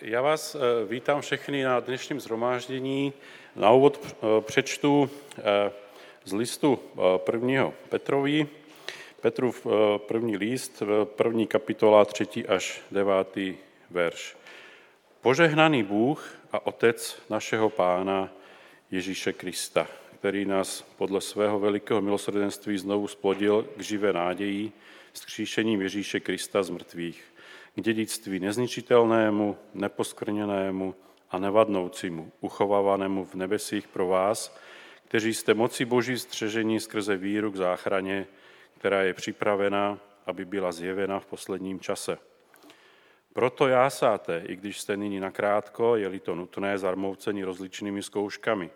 Já vás eh, vítám všechny na dnešním zhromáždění. Na úvod eh, přečtu eh, z listu prvního Petrovi, Petrův první list, první kapitola, třetí až devátý verš. Požehnaný Bůh a Otec našeho Pána Ježíše Krista, který nás podle svého velikého milosrdenství znovu splodil k živé náději s kříšením Ježíše Krista z mrtvých k dědictví nezničitelnému, neposkrněnému a nevadnoucímu, uchovávanému v nebesích pro vás, kteří jste moci Boží střežení skrze víru k záchraně, která je připravena, aby byla zjevena v posledním čase. Proto jásáte, i když jste nyní nakrátko, je-li to nutné, zarmoucení rozličnými zkouškami,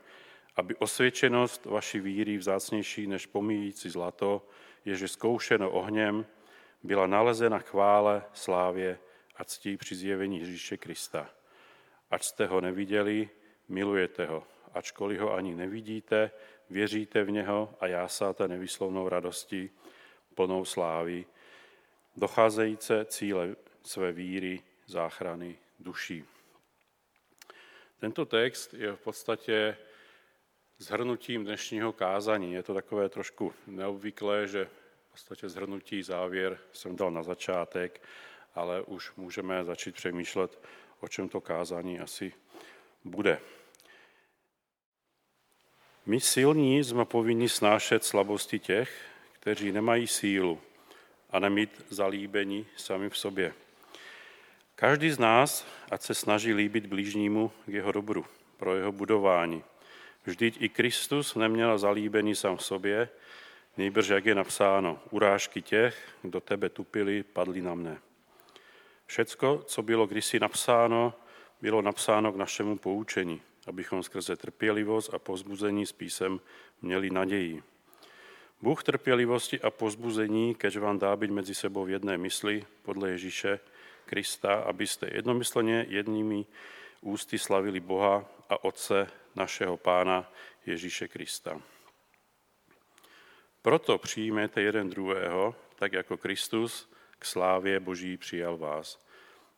aby osvědčenost vaší víry vzácnější než pomíjící zlato, ježe zkoušeno ohněm, byla nalezena chvále, slávě a ctí při zjevení Ježíše Krista. Ač jste ho neviděli, milujete ho. Ačkoliv ho ani nevidíte, věříte v něho a jásáte nevyslovnou radostí, plnou slávy, docházejíce cíle své víry, záchrany duší. Tento text je v podstatě zhrnutím dnešního kázání. Je to takové trošku neobvyklé, že podstatě zhrnutí závěr jsem dal na začátek, ale už můžeme začít přemýšlet, o čem to kázání asi bude. My silní jsme povinni snášet slabosti těch, kteří nemají sílu a nemít zalíbení sami v sobě. Každý z nás, ať se snaží líbit blížnímu k jeho dobru, pro jeho budování. Vždyť i Kristus neměl zalíbení sám v sobě, Nejbrž, jak je napsáno, urážky těch, kdo tebe tupili, padly na mne. Všecko, co bylo kdysi napsáno, bylo napsáno k našemu poučení, abychom skrze trpělivost a pozbuzení s písem měli naději. Bůh trpělivosti a pozbuzení, keďže vám dá být mezi sebou v jedné mysli podle Ježíše Krista, abyste jednomyslně jednými ústy slavili Boha a Otce našeho Pána Ježíše Krista. Proto přijměte jeden druhého, tak jako Kristus k slávě Boží přijal vás.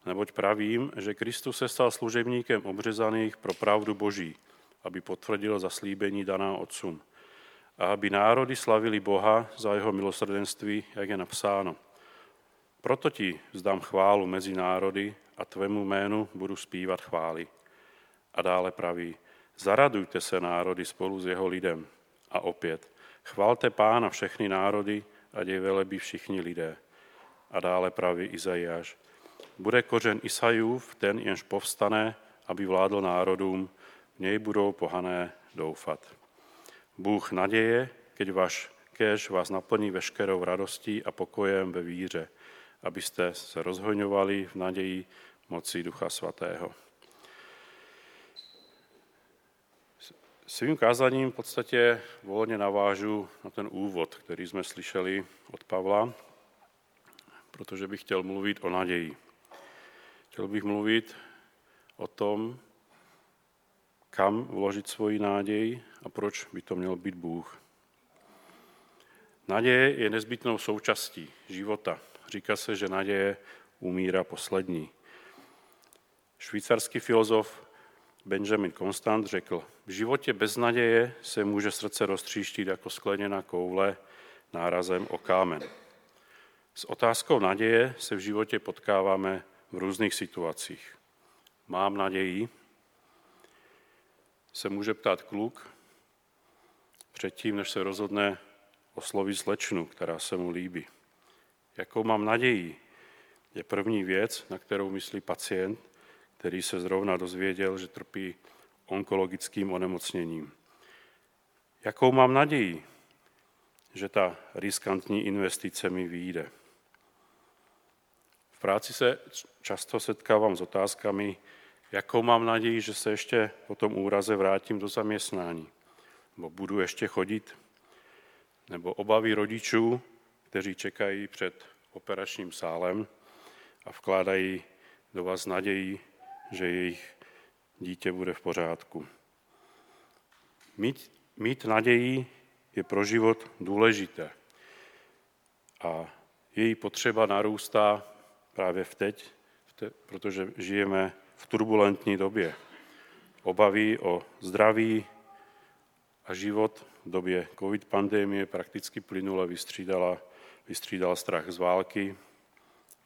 Neboť pravím, že Kristus se stal služebníkem obřezaných pro pravdu Boží, aby potvrdil zaslíbení daná otcům. A aby národy slavili Boha za jeho milosrdenství, jak je napsáno. Proto ti vzdám chválu mezi národy a tvému jménu budu zpívat chvály. A dále praví, zaradujte se národy spolu s jeho lidem. A opět, Chvalte pána všechny národy, a je velebí všichni lidé. A dále praví Izajáš. Bude kořen Isajův, ten jenž povstane, aby vládl národům, v něj budou pohané doufat. Bůh naděje, keď váš kež vás naplní veškerou radostí a pokojem ve víře, abyste se rozhoňovali v naději moci Ducha Svatého. Svým kázaním v podstatě volně navážu na ten úvod, který jsme slyšeli od Pavla, protože bych chtěl mluvit o naději. Chtěl bych mluvit o tom, kam vložit svoji náději a proč by to měl být Bůh. Naděje je nezbytnou součástí života. Říká se, že naděje umírá poslední. Švýcarský filozof Benjamin Constant řekl, v životě bez naděje se může srdce roztříštit jako skleněná koule nárazem o kámen. S otázkou naděje se v životě potkáváme v různých situacích. Mám naději? Se může ptát kluk předtím, než se rozhodne oslovit slečnu, která se mu líbí. Jakou mám naději? Je první věc, na kterou myslí pacient, který se zrovna dozvěděl, že trpí onkologickým onemocněním. Jakou mám naději, že ta riskantní investice mi vyjde? V práci se často setkávám s otázkami, jakou mám naději, že se ještě po tom úraze vrátím do zaměstnání, nebo budu ještě chodit, nebo obavy rodičů, kteří čekají před operačním sálem a vkládají do vás naději, že jejich dítě bude v pořádku. Mít, mít naději je pro život důležité a její potřeba narůstá právě v teď, v protože žijeme v turbulentní době. Obavy o zdraví a život v době covid pandemie prakticky plynule vystřídala, vystřídala strach z války,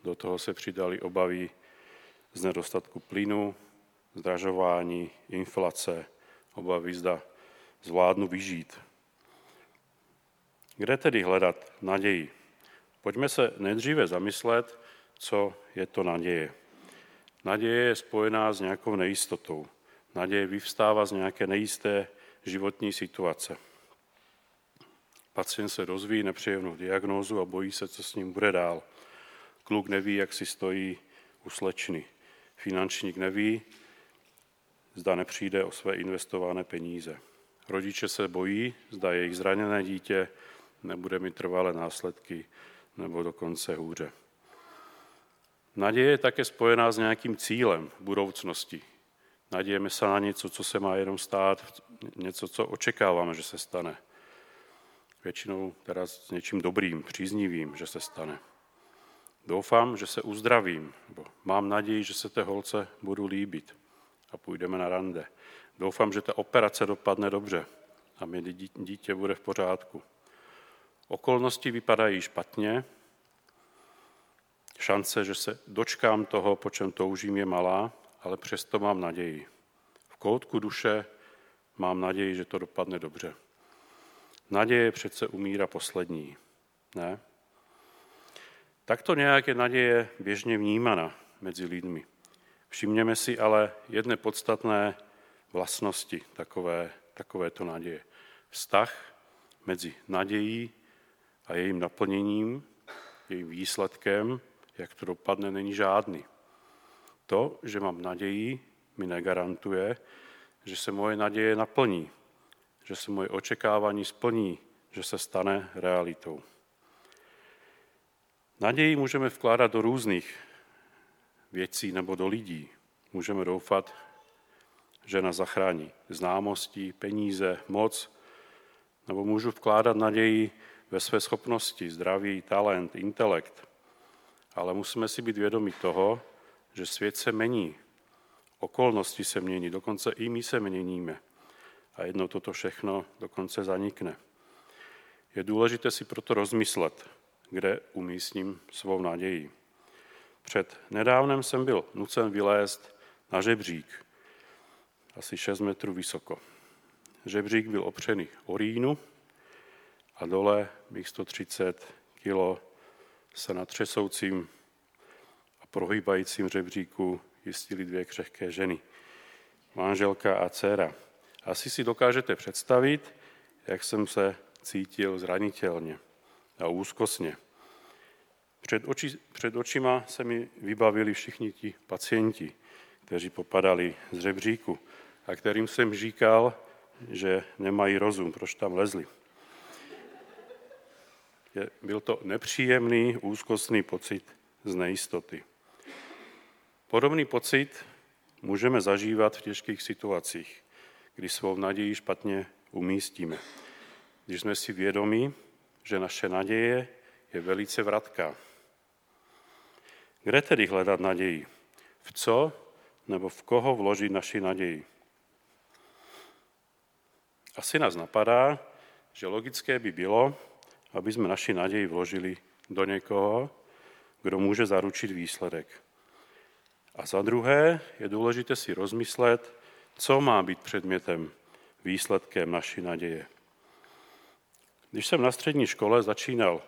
do toho se přidali obavy z nedostatku plynu, zdražování, inflace, obavy zda zvládnu vyžít. Kde tedy hledat naději? Pojďme se nejdříve zamyslet, co je to naděje. Naděje je spojená s nějakou nejistotou. Naděje vyvstává z nějaké nejisté životní situace. Pacient se rozvíjí nepříjemnou diagnózu a bojí se, co s ním bude dál. Kluk neví, jak si stojí u slečny. Finančník neví, zda nepřijde o své investované peníze. Rodiče se bojí, zda jejich zraněné dítě nebude mít trvalé následky nebo dokonce hůře. Naděje je také spojená s nějakým cílem budoucnosti. Nadějeme se na něco, co se má jenom stát, něco, co očekáváme, že se stane. Většinou teda s něčím dobrým, příznivým, že se stane. Doufám, že se uzdravím, mám naději, že se té holce budu líbit a půjdeme na rande. Doufám, že ta operace dopadne dobře a mě dítě bude v pořádku. Okolnosti vypadají špatně, šance, že se dočkám toho, po čem toužím, je malá, ale přesto mám naději. V koutku duše mám naději, že to dopadne dobře. Naděje přece umírá poslední, ne? Takto nějak je naděje běžně vnímána mezi lidmi. Všimněme si ale jedné podstatné vlastnosti takové, takovéto naděje. Vztah mezi nadějí a jejím naplněním, jejím výsledkem, jak to dopadne, není žádný. To, že mám naději, mi negarantuje, že se moje naděje naplní, že se moje očekávání splní, že se stane realitou. Naději můžeme vkládat do různých věcí nebo do lidí. Můžeme doufat, že nás zachrání známosti, peníze, moc, nebo můžu vkládat naději ve své schopnosti, zdraví, talent, intelekt. Ale musíme si být vědomi toho, že svět se mení, okolnosti se mění, dokonce i my se měníme. A jedno toto všechno dokonce zanikne. Je důležité si proto rozmyslet, kde umístím svou naději. Před nedávnem jsem byl nucen vylézt na žebřík, asi 6 metrů vysoko. Žebřík byl opřený o rýnu a dole bych 130 kilo se na třesoucím a prohýbajícím žebříku jistili dvě křehké ženy. Manželka a dcera. Asi si dokážete představit, jak jsem se cítil zranitelně a úzkostně. Před, oči, před očima se mi vybavili všichni ti pacienti, kteří popadali z řebříku a kterým jsem říkal, že nemají rozum, proč tam lezli. Je, byl to nepříjemný, úzkostný pocit z nejistoty. Podobný pocit můžeme zažívat v těžkých situacích, kdy svou naději špatně umístíme. Když jsme si vědomí, že naše naděje je velice vratká. Kde tedy hledat naději? V co nebo v koho vložit naši naději? Asi nás napadá, že logické by bylo, aby jsme naši naději vložili do někoho, kdo může zaručit výsledek. A za druhé je důležité si rozmyslet, co má být předmětem, výsledkem naší naděje. Když jsem na střední škole začínal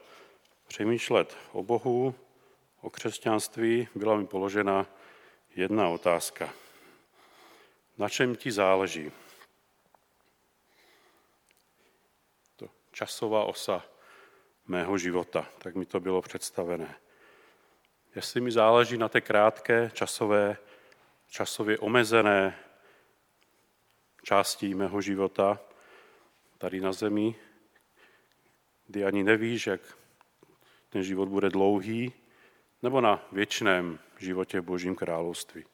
přemýšlet o Bohu, o křesťanství, byla mi položena jedna otázka. Na čem ti záleží? To časová osa mého života, tak mi to bylo představené. Jestli mi záleží na té krátké, časové, časově omezené části mého života tady na zemi, kdy ani nevíš, jak ten život bude dlouhý, nebo na věčném životě v Božím království.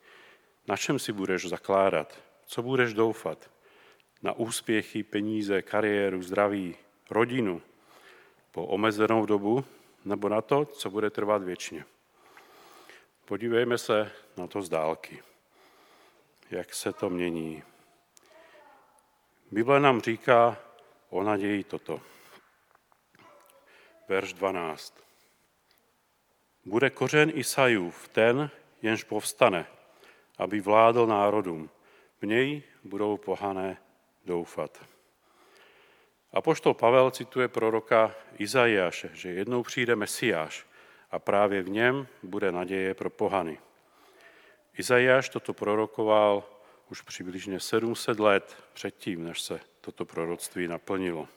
Na čem si budeš zakládat? Co budeš doufat? Na úspěchy, peníze, kariéru, zdraví, rodinu po omezenou dobu, nebo na to, co bude trvat věčně? Podívejme se na to z dálky, jak se to mění. Bible nám říká o naději toto. Verš 12. Bude kořen Isajův, ten, jenž povstane, aby vládl národům. V něj budou pohané doufat. A poštol Pavel cituje proroka Izajáše, že jednou přijde Mesiáš a právě v něm bude naděje pro pohany. Izajáš toto prorokoval už přibližně 700 let předtím, než se toto proroctví naplnilo.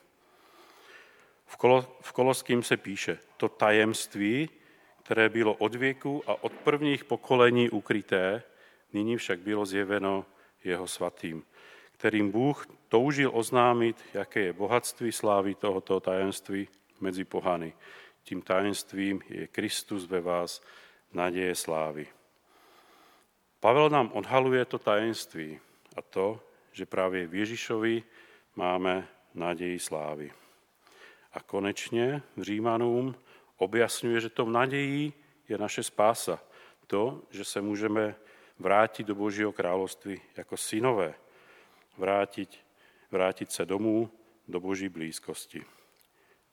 V, Kolo, v Koloským se píše, to tajemství, které bylo od věku a od prvních pokolení ukryté, nyní však bylo zjeveno jeho svatým, kterým Bůh toužil oznámit, jaké je bohatství slávy tohoto tajemství mezi pohany. Tím tajemstvím je Kristus ve vás, naděje slávy. Pavel nám odhaluje to tajemství a to, že právě v Ježíšovi máme naději slávy. A konečně v Římanům objasňuje, že to v naději je naše spása. To, že se můžeme vrátit do Božího království jako synové, vrátit, vrátit se domů do Boží blízkosti.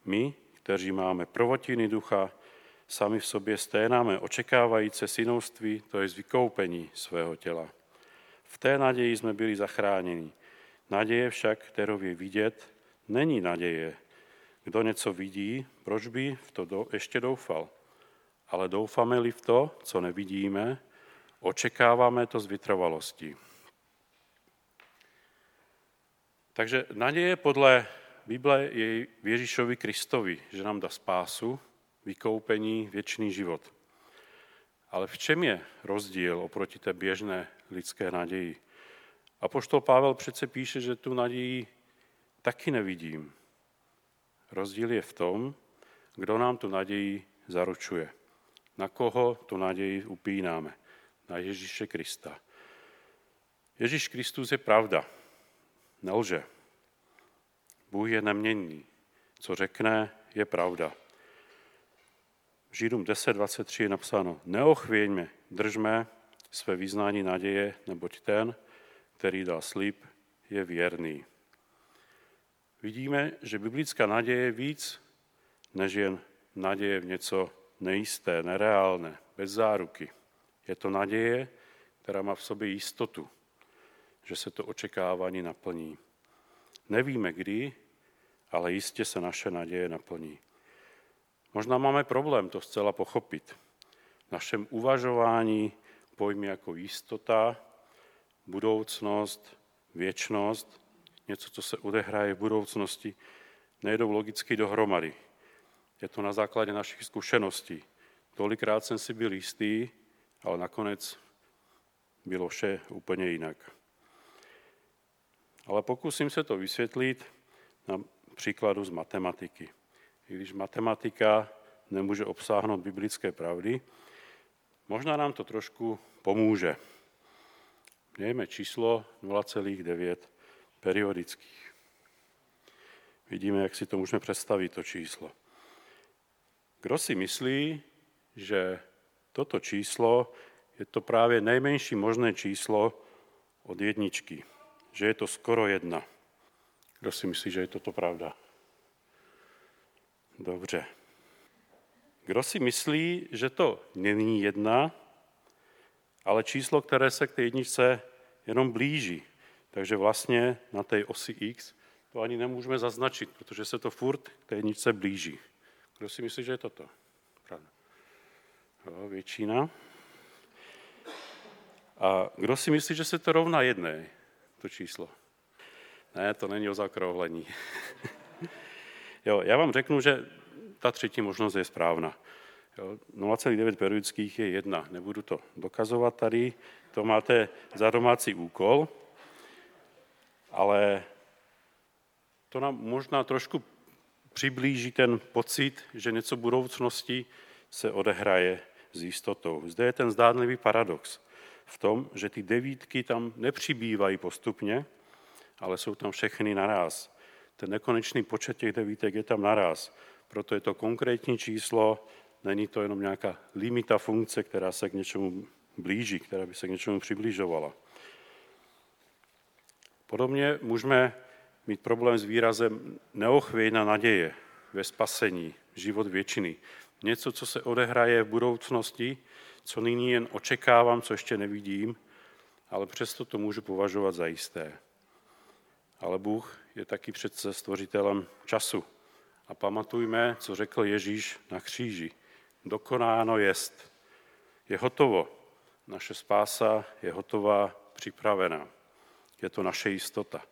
My, kteří máme prvotiny ducha, sami v sobě sténáme očekávající synovství, to je vykoupení svého těla. V té naději jsme byli zachráněni. Naděje však, kterou je vidět, není naděje. Kdo něco vidí, proč by v to do, ještě doufal? Ale doufáme-li v to, co nevidíme, očekáváme to z vytrvalosti. Takže naděje podle Bible je v Ježíšovi Kristovi, že nám dá spásu, vykoupení, věčný život. Ale v čem je rozdíl oproti té běžné lidské naději? A poštol Pavel přece píše, že tu naději taky nevidím. Rozdíl je v tom, kdo nám tu naději zaručuje. Na koho tu naději upínáme. Na Ježíše Krista. Ježíš Kristus je pravda. Nelže. Bůh je neměnný. Co řekne, je pravda. V Židům 10.23 je napsáno, neochvěňme, držme své význání naděje, neboť ten, který dal slib, je věrný. Vidíme, že biblická naděje je víc, než jen naděje v něco nejisté, nereálné, bez záruky. Je to naděje, která má v sobě jistotu, že se to očekávání naplní. Nevíme kdy, ale jistě se naše naděje naplní. Možná máme problém to zcela pochopit. V našem uvažování pojmy jako jistota, budoucnost, věčnost, něco, co se odehraje v budoucnosti, nejdou logicky dohromady. Je to na základě našich zkušeností. Tolikrát jsem si byl jistý, ale nakonec bylo vše úplně jinak. Ale pokusím se to vysvětlit na příkladu z matematiky. I když matematika nemůže obsáhnout biblické pravdy, možná nám to trošku pomůže. Mějme číslo 0,9 periodických. Vidíme, jak si to můžeme představit, to číslo. Kdo si myslí, že toto číslo je to právě nejmenší možné číslo od jedničky, že je to skoro jedna. Kdo si myslí, že je toto pravda? Dobře. Kdo si myslí, že to není jedna, ale číslo, které se k té jedničce jenom blíží. Takže vlastně na té osi x to ani nemůžeme zaznačit, protože se to furt k té jedničce blíží. Kdo si myslí, že je toto? Pravda. Jo, většina. A kdo si myslí, že se to rovná jedné, to číslo? Ne, to není o zakrouhlení. jo, já vám řeknu, že ta třetí možnost je správná. 0,9 periodických je jedna. Nebudu to dokazovat tady, to máte za domácí úkol, ale to nám možná trošku přiblíží ten pocit, že něco budoucnosti se odehraje s jistotou. Zde je ten zdánlivý paradox v tom, že ty devítky tam nepřibývají postupně, ale jsou tam všechny naraz. Ten nekonečný počet těch devítek je tam naraz. Proto je to konkrétní číslo Není to jenom nějaká limita funkce, která se k něčemu blíží, která by se k něčemu přibližovala. Podobně můžeme mít problém s výrazem neochvějná naděje ve spasení, život věčný. Něco, co se odehraje v budoucnosti, co nyní jen očekávám, co ještě nevidím, ale přesto to můžu považovat za jisté. Ale Bůh je taky přece stvořitelem času. A pamatujme, co řekl Ježíš na kříži. Dokonáno jest. Je hotovo. Naše spása je hotová, připravená. Je to naše jistota.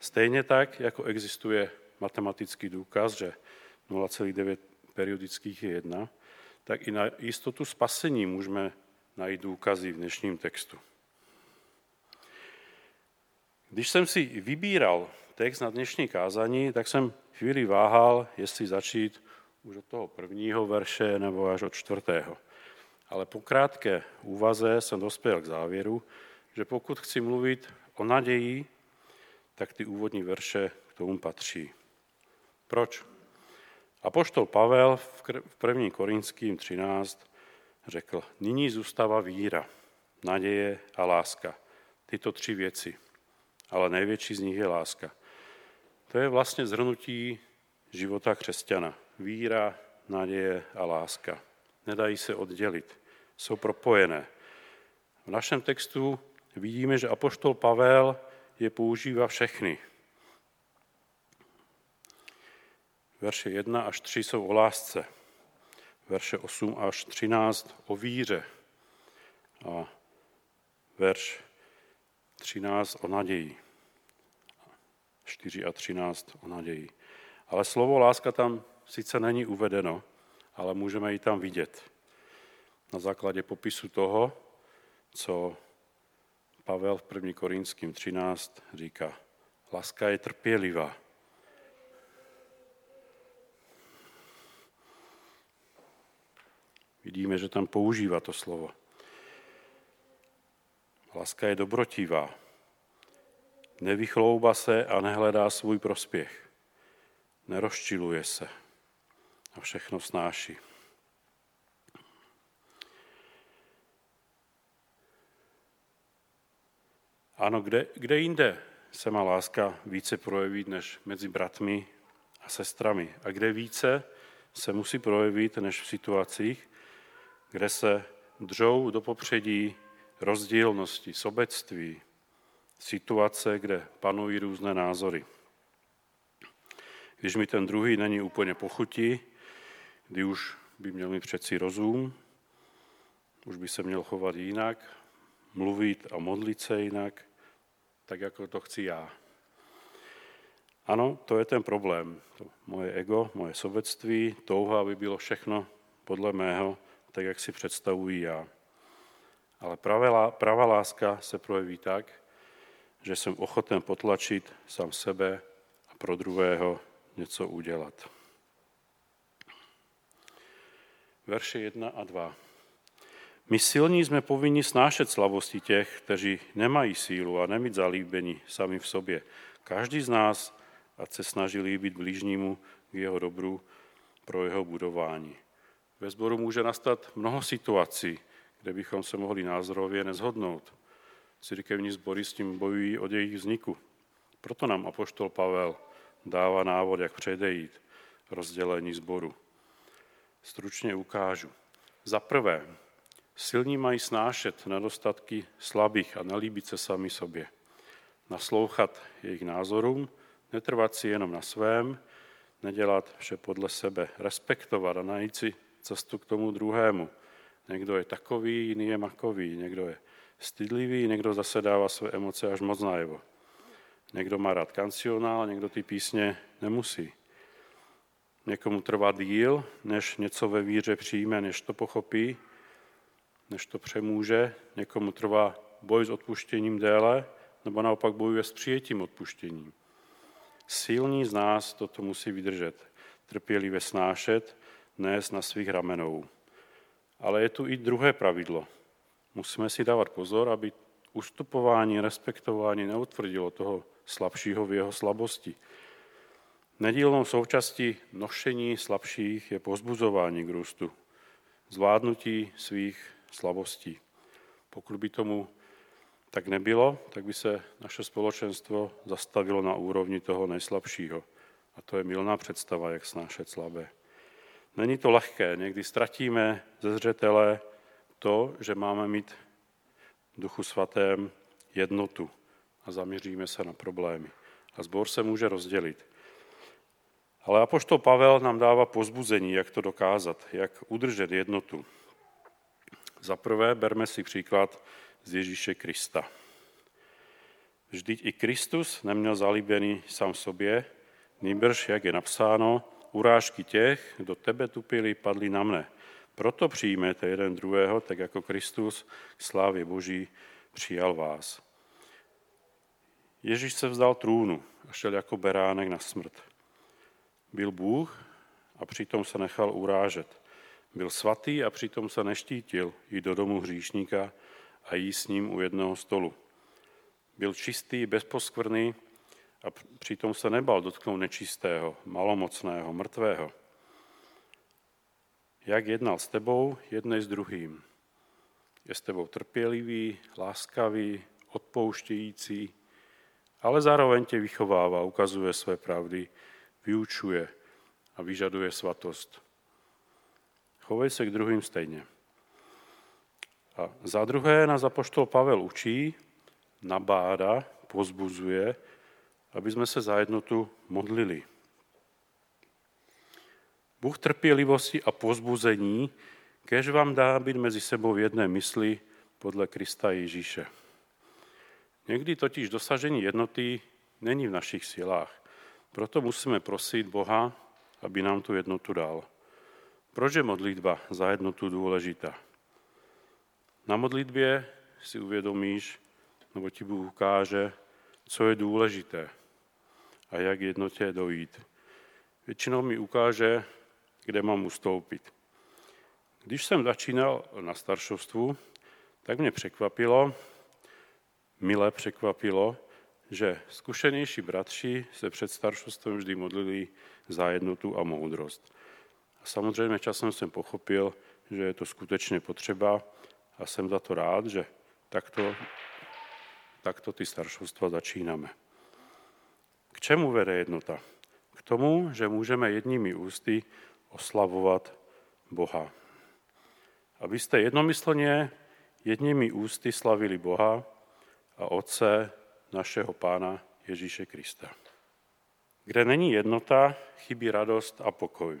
Stejně tak, jako existuje matematický důkaz, že 0,9 periodických je jedna, tak i na jistotu spasení můžeme najít důkazy v dnešním textu. Když jsem si vybíral text na dnešní kázání, tak jsem chvíli váhal, jestli začít už od toho prvního verše nebo až od čtvrtého. Ale po krátké úvaze jsem dospěl k závěru, že pokud chci mluvit o naději, tak ty úvodní verše k tomu patří. Proč? Apoštol Pavel v 1. Korinským 13 řekl, nyní zůstává víra, naděje a láska. Tyto tři věci. Ale největší z nich je láska. To je vlastně zhrnutí života křesťana. Víra, naděje a láska. Nedají se oddělit. Jsou propojené. V našem textu vidíme, že apoštol Pavel je používá všechny. Verše 1 až 3 jsou o lásce. Verše 8 až 13 o víře. A verš 13 o naději. 4 a 13 o naději. Ale slovo láska tam sice není uvedeno, ale můžeme ji tam vidět. Na základě popisu toho, co Pavel v 1. Korinským 13 říká, láska je trpělivá. Vidíme, že tam používá to slovo. Láska je dobrotivá. Nevychlouba se a nehledá svůj prospěch. Nerozčiluje se a všechno snáší. Ano, kde, kde jinde se má láska více projevit než mezi bratmi a sestrami? A kde více se musí projevit než v situacích, kde se dřou do popředí rozdílnosti, sobectví, situace, kde panují různé názory. Když mi ten druhý není úplně pochutí, kdy už by měl mít přeci rozum, už by se měl chovat jinak, mluvit a modlit se jinak, tak jako to chci já. Ano, to je ten problém. To moje ego, moje sobectví, touha, aby bylo všechno podle mého, tak jak si představuji já. Ale pravá, láska se projeví tak, že jsem ochoten potlačit sám sebe a pro druhého něco udělat. Verše 1 a 2. My silní jsme povinni snášet slavosti těch, kteří nemají sílu a nemít zalíbení sami v sobě. Každý z nás, ať se snaží líbit blížnímu k jeho dobru pro jeho budování. Ve sboru může nastat mnoho situací, kde bychom se mohli názorově nezhodnout. Církevní sbory s tím bojují od jejich vzniku. Proto nám apoštol Pavel dává návod, jak předejít rozdělení sboru. Stručně ukážu. Za prvé, Silní mají snášet nedostatky slabých a nelíbit se sami sobě. Naslouchat jejich názorům, netrvat si jenom na svém, nedělat vše podle sebe, respektovat a najít si cestu k tomu druhému. Někdo je takový, jiný je makový, někdo je stydlivý, někdo zase dává své emoce až moc najevo. Někdo má rád kancionál, někdo ty písně nemusí. Někomu trvá díl, než něco ve víře přijme, než to pochopí, než to přemůže. Někomu trvá boj s odpuštěním déle, nebo naopak bojuje s přijetím odpuštěním. Silní z nás toto musí vydržet, trpělivě snášet, nést na svých ramenou. Ale je tu i druhé pravidlo. Musíme si dávat pozor, aby ustupování, respektování neutvrdilo toho slabšího v jeho slabosti. Nedílnou součástí nošení slabších je pozbuzování k růstu zvládnutí svých slabostí. Pokud by tomu tak nebylo, tak by se naše společenstvo zastavilo na úrovni toho nejslabšího. A to je milná představa, jak snášet slabé. Není to lehké, někdy ztratíme ze zřetele to, že máme mít v duchu svatém jednotu a zaměříme se na problémy. A zbor se může rozdělit. Ale apoštol Pavel nám dává pozbuzení, jak to dokázat, jak udržet jednotu. Za prvé berme si příklad z Ježíše Krista. Vždyť i Kristus neměl zalíbený sám sobě, nýbrž, jak je napsáno, urážky těch, kdo tebe tupili, padly na mne. Proto přijmete jeden druhého, tak jako Kristus k slávě Boží přijal vás. Ježíš se vzdal trůnu a šel jako beránek na smrt. Byl Bůh a přitom se nechal urážet. Byl svatý a přitom se neštítil jít do domu hříšníka a jí s ním u jednoho stolu. Byl čistý, bezposkvrný a přitom se nebal dotknout nečistého, malomocného, mrtvého. Jak jednal s tebou, jednej s druhým. Je s tebou trpělivý, láskavý, odpouštějící, ale zároveň tě vychovává, ukazuje své pravdy, vyučuje a vyžaduje svatost. Chovej se k druhým stejně. A za druhé nás apoštol Pavel učí, nabáda, pozbuzuje, aby jsme se za jednotu modlili. Bůh trpělivosti a pozbuzení, kež vám dá být mezi sebou v jedné mysli podle Krista Ježíše. Někdy totiž dosažení jednoty není v našich silách. Proto musíme prosit Boha, aby nám tu jednotu dal. Proč je modlitba za jednotu důležitá? Na modlitbě si uvědomíš, nebo ti Bůh ukáže, co je důležité a jak jednotě dojít. Většinou mi ukáže, kde mám ustoupit. Když jsem začínal na staršovstvu, tak mě překvapilo, milé překvapilo, že zkušenější bratři se před staršostvem vždy modlili za jednotu a moudrost. A samozřejmě časem jsem pochopil, že je to skutečně potřeba a jsem za to rád, že takto, takto ty staršovstva začínáme. K čemu vede jednota? K tomu, že můžeme jedními ústy oslavovat Boha. Abyste jednomyslně jedními ústy slavili Boha a Otce našeho Pána Ježíše Krista. Kde není jednota, chybí radost a pokoj.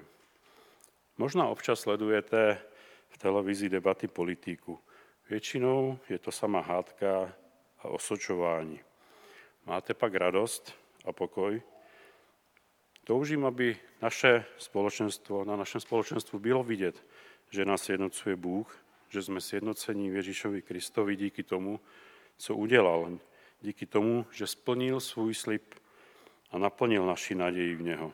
Možná občas sledujete v televizi debaty politiku. Většinou je to sama hádka a osočování. Máte pak radost a pokoj? Toužím, aby naše společenstvo, na našem společenstvu bylo vidět, že nás jednocuje Bůh, že jsme sjednocení v Ježíšovi Kristovi díky tomu, co udělal, díky tomu, že splnil svůj slib a naplnil naši naději v něho.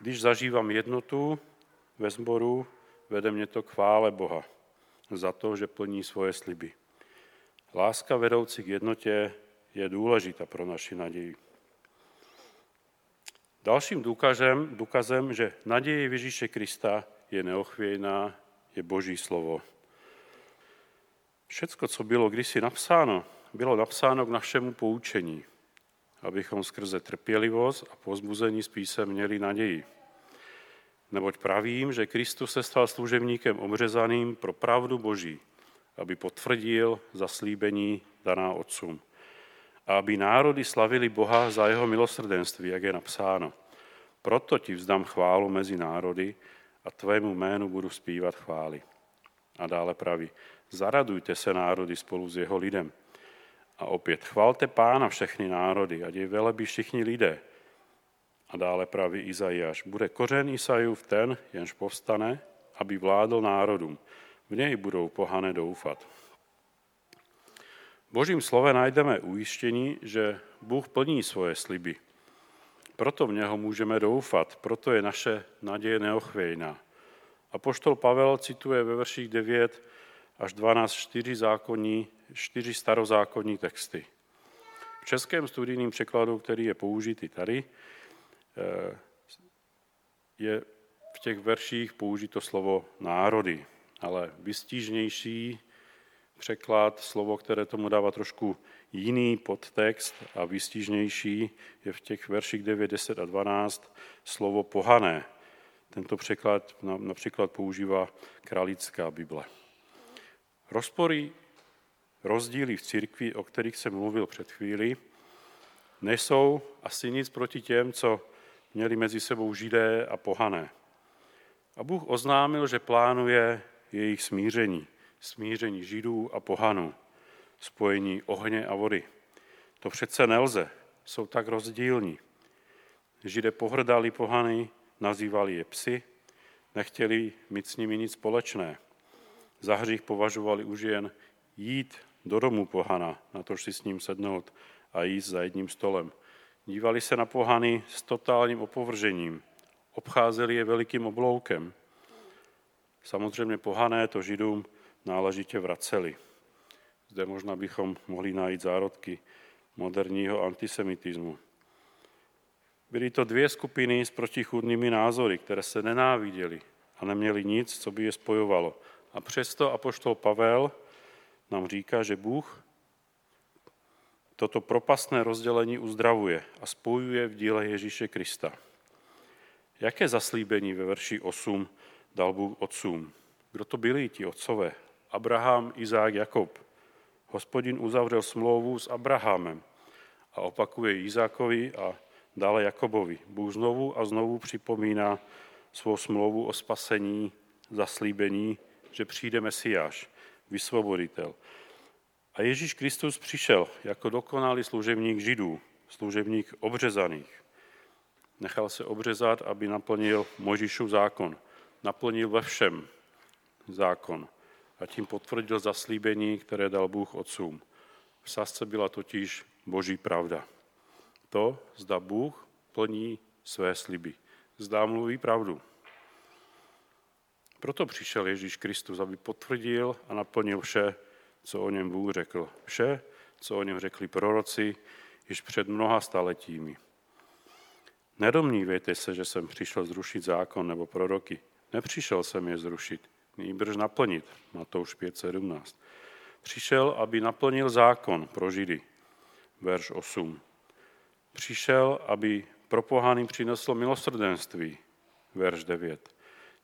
Když zažívám jednotu ve sboru, vede mě to k chvále Boha za to, že plní svoje sliby. Láska vedoucí k jednotě je důležitá pro naši naději. Dalším důkazem, důkazem, že naděje Ježíše Krista je neochvějná, je Boží slovo. Všecko, co bylo kdysi napsáno, bylo napsáno k našemu poučení, abychom skrze trpělivost a pozbuzení spíše měli naději. Neboť pravím, že Kristus se stal služebníkem obřezaným pro pravdu Boží, aby potvrdil zaslíbení daná otcům. A aby národy slavili Boha za jeho milosrdenství, jak je napsáno. Proto ti vzdám chválu mezi národy a tvému jménu budu zpívat chvály. A dále praví, zaradujte se národy spolu s jeho lidem. A opět, chvalte pána všechny národy, ať je velebí všichni lidé, a dále praví Izajáš, bude kořen Isajův ten, jenž povstane, aby vládl národům. V něj budou pohané doufat. V božím slove najdeme ujištění, že Bůh plní svoje sliby. Proto v něho můžeme doufat, proto je naše naděje neochvějná. A poštol Pavel cituje ve verších 9 až 12 čtyři, zákonní, čtyři starozákonní texty. V českém studijním překladu, který je použitý tady, je v těch verších použito slovo národy, ale vystížnější překlad, slovo, které tomu dává trošku jiný podtext a vystížnější, je v těch verších 9, 10 a 12 slovo pohané. Tento překlad například používá Kralická Bible. Rozpory, rozdíly v církvi, o kterých jsem mluvil před chvíli, nejsou asi nic proti těm, co měli mezi sebou židé a pohané. A Bůh oznámil, že plánuje jejich smíření, smíření židů a pohanů, spojení ohně a vody. To přece nelze, jsou tak rozdílní. Židé pohrdali pohany, nazývali je psy, nechtěli mít s nimi nic společné. Za hřích považovali už jen jít do domu pohana, na to si s ním sednout a jíst za jedním stolem. Dívali se na pohany s totálním opovržením. Obcházeli je velikým obloukem. Samozřejmě pohané to židům náležitě vraceli. Zde možná bychom mohli najít zárodky moderního antisemitismu. Byly to dvě skupiny s protichudnými názory, které se nenáviděly a neměli nic, co by je spojovalo. A přesto apoštol Pavel nám říká, že Bůh toto propastné rozdělení uzdravuje a spojuje v díle Ježíše Krista. Jaké zaslíbení ve verši 8 dal Bůh otcům? Kdo to byli ti otcové? Abraham, Izák, Jakob. Hospodin uzavřel smlouvu s Abrahamem a opakuje Izákovi a dále Jakobovi. Bůh znovu a znovu připomíná svou smlouvu o spasení, zaslíbení, že přijde Mesiáš, vysvoboditel. A Ježíš Kristus přišel jako dokonalý služebník židů, služebník obřezaných. Nechal se obřezat, aby naplnil Mojžíšův zákon. Naplnil ve všem zákon a tím potvrdil zaslíbení, které dal Bůh otcům. V sásce byla totiž boží pravda. To, zda Bůh plní své sliby. Zdá mluví pravdu. Proto přišel Ježíš Kristus, aby potvrdil a naplnil vše, co o něm Bůh řekl. Vše, co o něm řekli proroci již před mnoha staletími. Nedomnívejte se, že jsem přišel zrušit zákon nebo proroky. Nepřišel jsem je zrušit, nýbrž naplnit. Matouš 5.17. Přišel, aby naplnil zákon pro Židy. Verš 8. Přišel, aby pro pohany přinesl milosrdenství. Verš 9.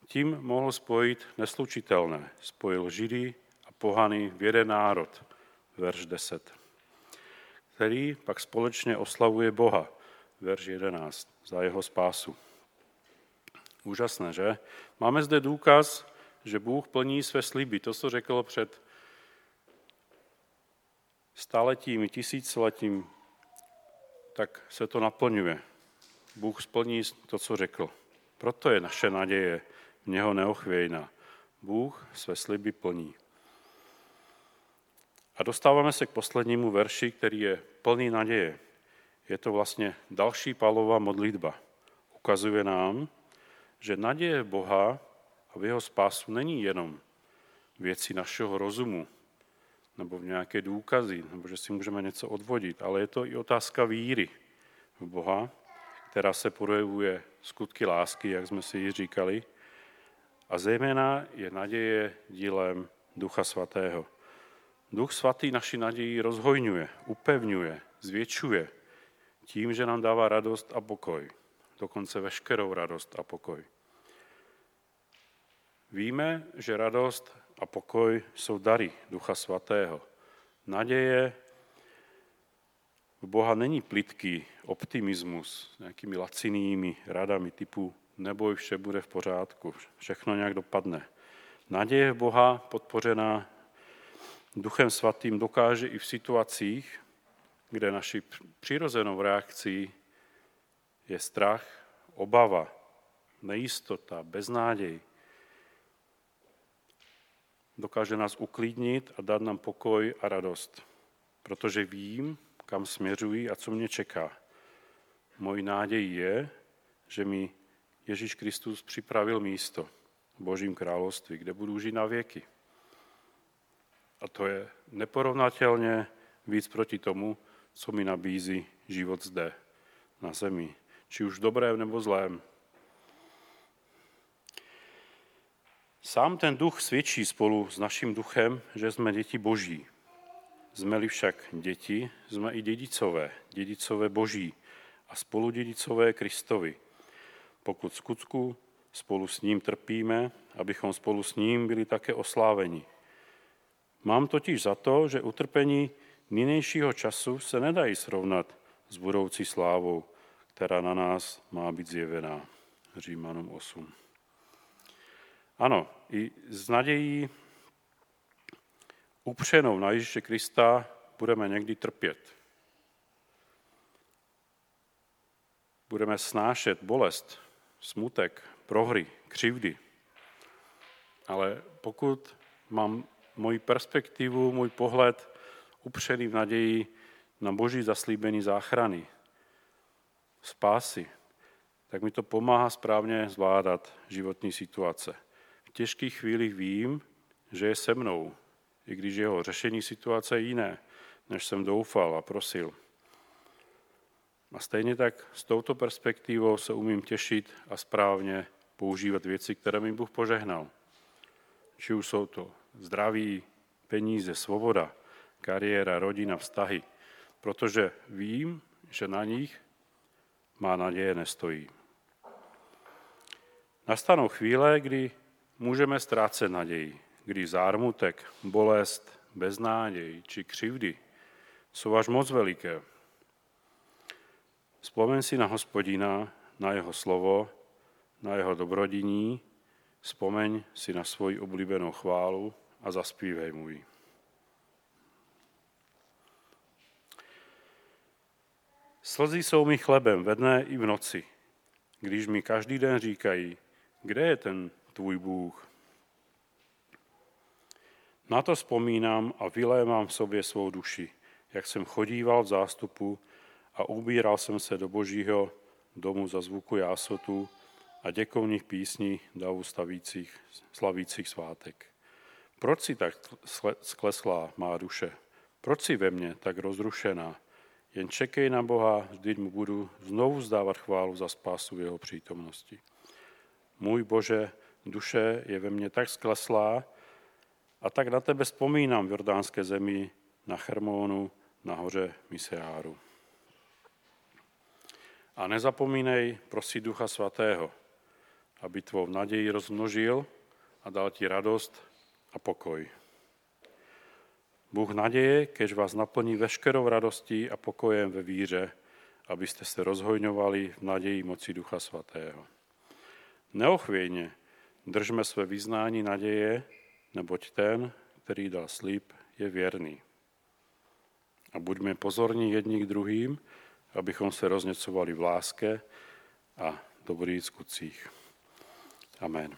Tím mohl spojit neslučitelné. Spojil Židy pohany v jeden národ. Verš 10. Který pak společně oslavuje Boha. Verš 11. Za jeho spásu. Úžasné, že? Máme zde důkaz, že Bůh plní své sliby. To, co řekl před staletími, tisíciletím, tak se to naplňuje. Bůh splní to, co řekl. Proto je naše naděje v něho neochvějná. Bůh své sliby plní. A dostáváme se k poslednímu verši, který je plný naděje. Je to vlastně další palová modlitba. Ukazuje nám, že naděje Boha a v jeho spásu není jenom věci našeho rozumu, nebo v nějaké důkazy, nebo že si můžeme něco odvodit, ale je to i otázka víry v Boha, která se projevuje skutky lásky, jak jsme si ji říkali, a zejména je naděje dílem Ducha Svatého. Duch Svatý naši naději rozhojňuje, upevňuje, zvětšuje tím, že nám dává radost a pokoj, dokonce veškerou radost a pokoj. Víme, že radost a pokoj jsou dary Ducha Svatého. Naděje v Boha není plitký optimismus nějakými lacinými radami typu neboj, vše bude v pořádku, všechno nějak dopadne. Naděje v Boha podpořená Duchem Svatým dokáže i v situacích, kde naší přirozenou reakcí je strach, obava, nejistota, beznádej, dokáže nás uklidnit a dát nám pokoj a radost, protože vím, kam směřuji a co mě čeká. Mojí náděj je, že mi Ježíš Kristus připravil místo v Božím království, kde budu žít na věky. A to je neporovnatelně víc proti tomu, co mi nabízí život zde, na zemi, či už dobrém nebo zlém. Sám ten duch svědčí spolu s naším duchem, že jsme děti boží. Jsme-li však děti, jsme i dědicové, dědicové boží a spolu dědicové Kristovi. Pokud skutku spolu s ním trpíme, abychom spolu s ním byli také osláveni. Mám totiž za to, že utrpení nynějšího času se nedají srovnat s budoucí slávou, která na nás má být zjevená. Římanům 8. Ano, i s nadějí upřenou na Ježíše Krista budeme někdy trpět. Budeme snášet bolest, smutek, prohry, křivdy. Ale pokud mám moji perspektivu, můj pohled upřený v naději na boží zaslíbení záchrany, spásy, tak mi to pomáhá správně zvládat životní situace. V těžkých chvílích vím, že je se mnou, i když jeho řešení situace je jiné, než jsem doufal a prosil. A stejně tak s touto perspektivou se umím těšit a správně používat věci, které mi Bůh požehnal. Či už jsou to zdraví, peníze, svoboda, kariéra, rodina, vztahy. Protože vím, že na nich má naděje nestojí. Nastanou chvíle, kdy můžeme ztrácet naději, kdy zármutek, bolest, beznádej či křivdy jsou až moc veliké. Vzpomeň si na hospodina, na jeho slovo, na jeho dobrodiní, vzpomeň si na svoji oblíbenou chválu a zaspívej mu ji. Slzy jsou mi chlebem ve dne i v noci, když mi každý den říkají, kde je ten tvůj Bůh. Na to vzpomínám a vylémám v sobě svou duši, jak jsem chodíval v zástupu a ubíral jsem se do božího domu za zvuku jásotu a děkovných písní davu slavících svátek. Proč si tak skleslá má duše? Proč si ve mně tak rozrušená? Jen čekej na Boha, vždyť mu budu znovu zdávat chválu za spásu jeho přítomnosti. Můj Bože, duše je ve mně tak skleslá, a tak na tebe vzpomínám v jordánské zemi, na Hermónu, na hoře Miseáru. A nezapomínej prosit Ducha Svatého, aby tvou naději rozmnožil a dal ti radost a pokoj. Bůh naděje, kež vás naplní veškerou radostí a pokojem ve víře, abyste se rozhojňovali v naději moci Ducha Svatého. Neochvějně držme své vyznání naděje, neboť ten, který dal slib, je věrný. A buďme pozorní jedni k druhým, abychom se rozněcovali v láske a dobrých skutcích. Amen.